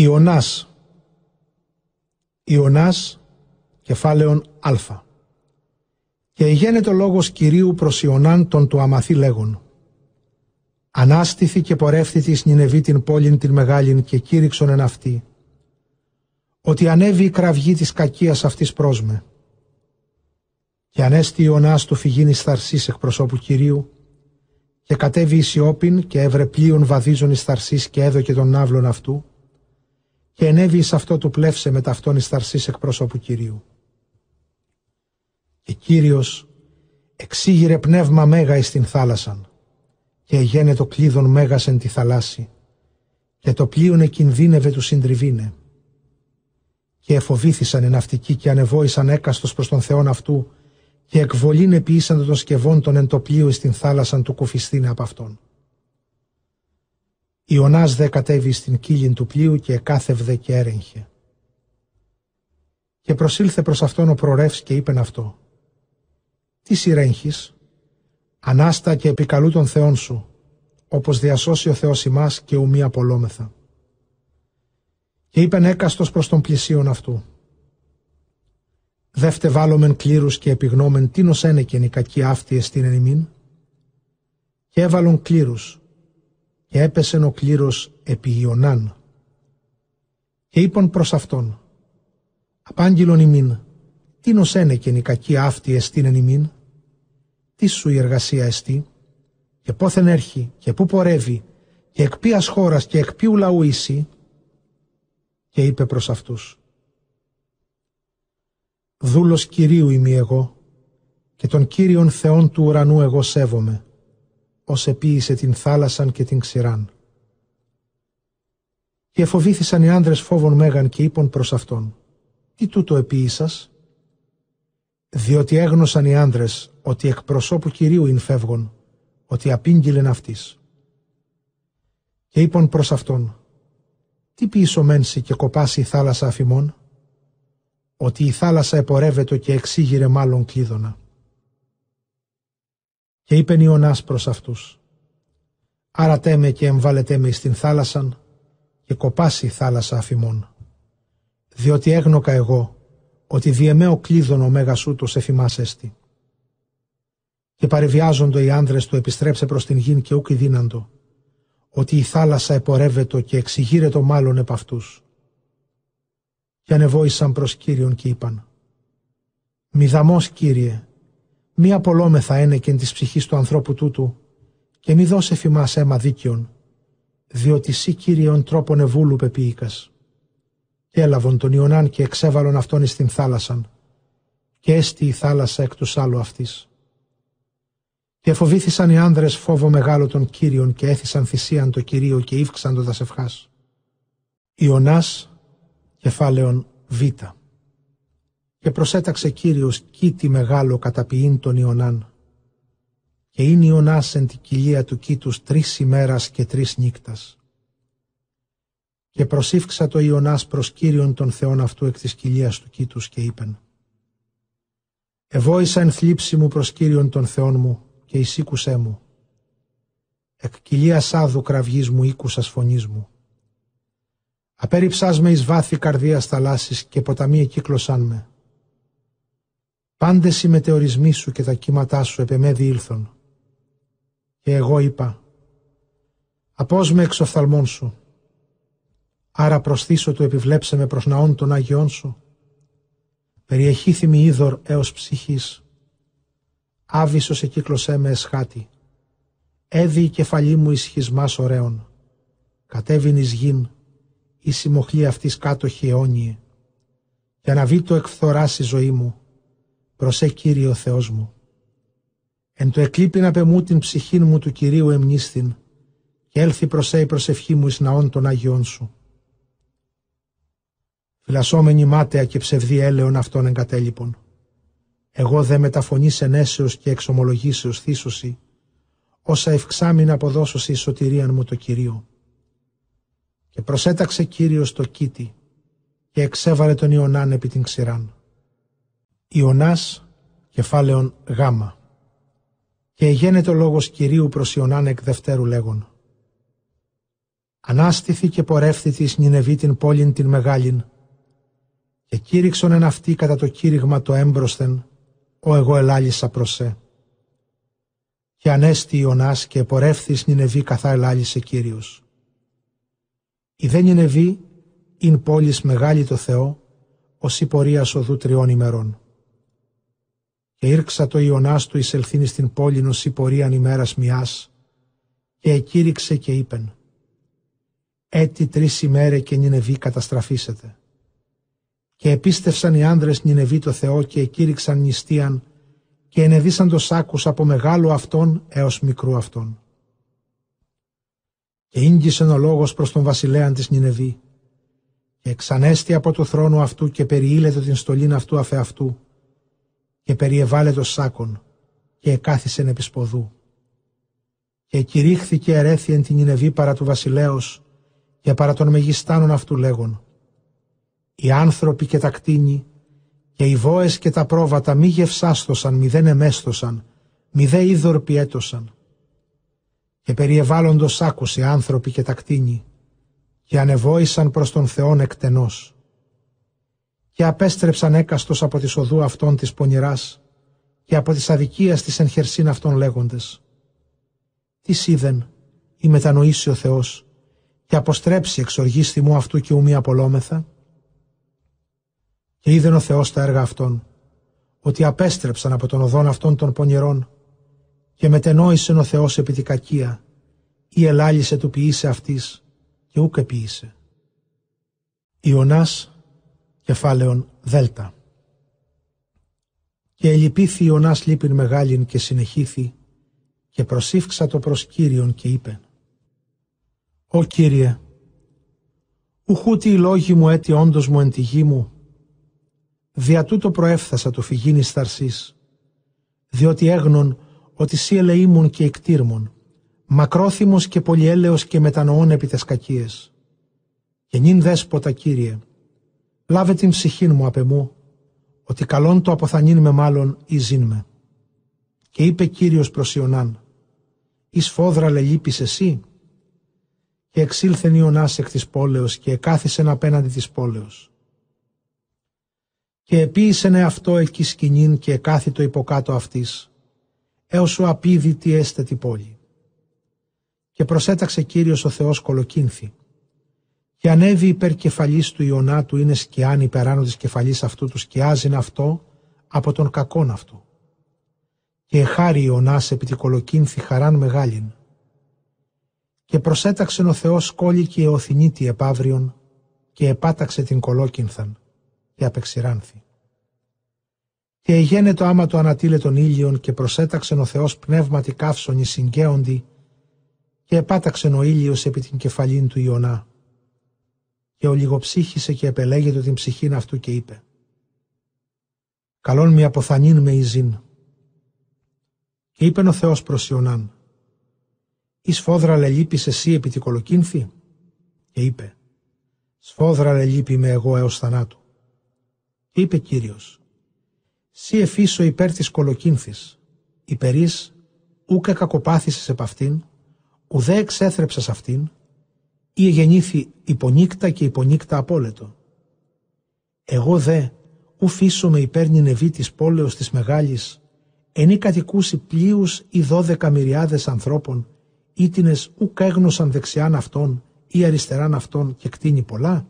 Ιωνάς Ιωνάς κεφάλαιον Α Και γένετο λόγος Κυρίου προς Ιωνάν τον του αμαθή λέγον Ανάστηθη και πορεύθη της Νινεβή την πόλην την μεγάλην και κήρυξον εν αυτή ότι ανέβη η κραυγή της κακίας αυτής πρόσμε. Και ανέστη Ιωνάς του φυγίνη σταρσής εκπροσώπου Κυρίου και κατέβη η Σιώπην και έβρε πλοίον βαδίζον εις θαρσής και έδωκε τον ναύλον αυτού και ενέβη εις αυτό του πλεύσε με ταυτόν εις θαρσής εκπρόσωπου Κυρίου. Και Κύριος εξήγηρε πνεύμα μέγα εις την θάλασσαν και εγένε το κλείδον μέγας εν τη θαλάσση και το πλοίον εκινδύνευε του συντριβήνε. Και εφοβήθησαν οι ναυτικοί και ανεβόησαν έκαστος προς τον Θεόν αυτού και εκβολήν επίησαν των σκευών των εν το πλοίο στην θάλασσαν του κουφιστήνε από αυτόν. Ιωνάς δε κατέβη στην κύλιν του πλοίου και εκάθευδε και έρεγχε. Και προσήλθε προς αυτόν ο προρεύς και είπεν αυτό. Τι συρέγχεις, ανάστα και επικαλού των θεών σου, όπως διασώσει ο Θεός ημάς και ουμή απολόμεθα. Και είπεν έκαστος προς τον πλησίον αυτού. Δεύτε βάλομεν κλήρους και επιγνώμεν τίνος ένεκεν η κακή αυτή εστίν εν ημίν. Και έβαλον κλήρους και έπεσεν ο κλήρος επί Ιωνάν. Και είπαν προς αυτόν Απάγγελον ημίν τίνος ένεκεν η κακή αυτή εστίν εν ημίν; Τι σου η εργασία εστί; Και πόθεν έρχει; Και πού πορεύει; Και εκ ποίας χώρας και εκ ποιου λαού είσαι; Και είπε προς αυτούς Δούλος Κυρίου είμαι εγώ και τον Κύριον Θεόν του ουρανού εγώ σέβομαι, ως επίησε την θάλασσαν και την ξηράν. Και εφοβήθησαν οι άνδρες φόβων μέγαν και είπαν προς αυτόν, τι τούτο επίησας, διότι έγνωσαν οι άνδρες ότι εκ προσώπου Κυρίου ειν φεύγον, ότι απήγγειλεν αυτής. Και είπαν προς αυτόν, τι πίσω μένσει και κοπάσει η θάλασσα αφημών, ότι η θάλασσα επορεύεται και εξήγηρε μάλλον κλείδωνα. Και είπε Ιωνάς προς αυτούς, άρατέ με και εμβάλετε με στην θάλασσαν και κοπάσει η θάλασσα αφημών. Διότι έγνοκα εγώ, ότι διεμέω κλείδων ο μέγας ούτως εφημάς έστι. Και παρεβιάζοντο οι άνδρες του επιστρέψε προς την γην και ούκ δύναντο, ότι η θάλασσα επορεύεται και εξηγήρετο μάλλον επ' αυτούς και ανεβόησαν προς Κύριον και είπαν «Μη Κύριε, μη απολόμεθα ένεκεν της ψυχής του ανθρώπου τούτου και μη δώσε φημάς αίμα δίκαιον, διότι σύ Κύριον τρόπον ευούλου πεποίηκας». Και έλαβον τον Ιωνάν και εξέβαλον αυτόν εις την θάλασσαν και έστι η θάλασσα εκ τους σάλου αυτής. Και φοβήθησαν οι άνδρες φόβο μεγάλο των Κύριων και έθισαν θυσίαν το Κυρίο και ύφξαν το δασευχάς. Ιωνάς κεφάλαιον Β. Και προσέταξε Κύριος κήτη μεγάλο καταποιήν τον Ιωνάν. Και είναι Ιωνάς εν την κοιλία του κήτους τρεις ημέρας και τρεις νύκτας. Και προσήφξα το Ιωνάς προς Κύριον τον Θεόν αυτού εκ της κοιλίας του κήτους και είπεν «Εβόησα εν θλίψη μου προς Κύριον τον Θεόν μου και εισήκουσέ μου. Εκ κοιλίας άδου κραυγής μου ήκουσας φωνής μου Απέριψάς με εις βάθη καρδίας θαλάσσης και ποταμοί εκύκλωσάν με. Πάντες οι μετεωρισμοί σου και τα κύματά σου επ' διήλθον. Και εγώ είπα, απός με εξ οφθαλμών σου. Άρα προσθήσω του επιβλέψε με προς ναών των Άγιών σου. Περιεχήθημη είδωρ έως ψυχής. Άβυσος εκύκλωσέ με εσχάτη. Έδι η κεφαλή μου ισχυσμάς ωραίων. Κατέβην εις γην η συμμοχλή αυτής κάτοχη αιώνιε. Για να βήτω εκφθοράσει η ζωή μου, προσέ Κύριε ο Θεός μου. Εν το εκλείπει να πεμού την ψυχήν μου του Κυρίου εμνίστην, και έλθει προσέ η προσευχή μου εις ναών των Αγιών σου. Φυλασσόμενη μάταια και ψευδή έλεον αυτών εγκατέλειπων. Εγώ δε μεταφωνής ενέσεως και εξομολογήσεως θύσωση, όσα ευξάμειν αποδώσωση η σωτηρίαν μου το Κυρίο. Και προσέταξε Κύριος το κήτη και εξέβαλε τον Ιωνάν επί την ξηράν. Ιωνάς κεφάλαιον γάμα. Και εγένετο λόγος Κυρίου προς Ιωνάν εκ δευτέρου λέγον. Ανάστηθη και πορεύθη της Νινεβή την πόλην την μεγάλην και κήρυξον εν αυτή κατά το κήρυγμα το έμπροσθεν, ο εγώ ελάλησα προσέ. Και ανέστη Ιωνάς και πορεύθης Νινεβή καθά ελάλησε Κύριος. Η δε Νινεβή ειν πόλης μεγάλη το Θεό, ως η πορεία οδού τριών ημερών. Και ήρξα το Ιωνάς του εισελθύνη στην πόλη ως η πορείαν ημέρας μιας, και εκήρυξε και είπεν, «Έτι τρεις ημέρε και Νινεβή καταστραφήσετε» και επίστευσαν οι άνδρες Νινεβή το Θεό και εκήρυξαν νηστείαν και ενεδίσαν το σάκους από μεγάλου αυτόν έως μικρού αυτόν. Και ίγγισεν ο λόγος προς τον βασιλέαν της Νινεβή και εξανέστη από το θρόνο αυτού και περιήλετο την στολήν αυτού αφεαυτού και περιεβάλετο σάκον και εκάθισεν επισποδού. Και κηρύχθηκε ερέθη εν την Νινεβή παρά του βασιλέως και παρά των μεγιστάνων αυτού λέγον οι άνθρωποι και τα κτίνη και οι βόες και τα πρόβατα μη γευσάστοσαν, μη δεν εμέστοσαν, μη δε είδωρ πιέτωσαν. Και περιεβάλλοντος άκουσε άνθρωποι και τα κτίνη και ανεβόησαν προς τον Θεόν εκτενός. Και απέστρεψαν έκαστος από τη οδού αυτών της πονηράς και από της αδικίας της εν αυτών λέγοντες. Τις είδεν, ή μετανοήσει ο Θεός και αποστρέψει εξοργίστη μου αυτού και ουμή απολόμεθα και είδεν ο Θεός τα έργα αυτών, ότι απέστρεψαν από τον οδόν αυτών των πονηρών και μετενόησε ο Θεός επί τη κακία ή ελάλησε του ποιήσε αυτής και ούκ ποιήσε. Ιωνάς, κεφάλαιον Δέλτα. Και ελυπήθη Ιωνάς λύπην μεγάλην και συνεχήθη και προσήφξα το προς Κύριον και είπε «Ω Κύριε, ουχούτι οι λόγοι μου έτι όντως μου εν τη γη μου Δια τούτο προέφθασα το φυγίνη σταρσής, διότι έγνων ότι σύ ελεήμουν και εκτήρμων, μακρόθυμος και πολυέλεος και μετανοών επί τες κακίες. Και νυν δέσποτα Κύριε, λάβε την ψυχήν μου απ' εμού, ότι καλόν το αποθανήν με μάλλον ει με. Και είπε Κύριος προς Ιωνάν, «Εις φόδρα λελείπεις εσύ» και εξήλθεν Ιωνάς εκ της πόλεως και εκάθισεν απέναντι της πόλεως και επίησεν αυτό εκεί σκηνήν και εκάθιτο υποκάτω αυτής, έως σου απίδει τι έστε τη πόλη. Και προσέταξε Κύριος ο Θεός κολοκίνθη, και ανέβη υπέρ κεφαλής του Ιωνά του είναι σκιάν υπεράνω της κεφαλής αυτού του σκιάζειν αυτό από τον κακόν αυτού. Και εχάρη Ιωνάς επί τη κολοκίνθη χαράν μεγάλην. Και προσέταξε ο Θεός κόλλη και εωθινίτη επαύριον και επάταξε την κολόκινθαν και απεξηράνθη. Και εγένε το άμα το ανατήλε των ήλιων και προσέταξεν ο Θεός πνεύματι καύσονη συγκαίοντι και επάταξεν ο ήλιος επί την κεφαλήν του Ιωνά. Και ο λιγοψύχησε και επελέγεται την ψυχήν αυτού και είπε «Καλόν μη αποθανήν με ειζήν». Και είπεν ο Θεός προς Ιωνάν «Εις φόδρα λελείπεις εσύ επί τη κολοκίνθη» και είπε «Σφόδρα λελείπει με εγώ έως θανάτου». Και είπε Κύριος Σύ εφήσω υπέρ της κολοκίνθης, υπερής ούκε κακοπάθησες επ' αυτήν, ουδέ εξέθρεψας αυτήν, ή εγεννήθη υπονύκτα και υπονύκτα απόλετο. Εγώ δε, ου φύσω με υπέρ νυνεβή της πόλεως της μεγάλης, ενή κατοικούσι πλοίους ή δώδεκα μυριάδες ανθρώπων, ήτινες ουκ έγνωσαν δεξιάν αυτών ή αριστεράν αυτών και κτίνει πολλά,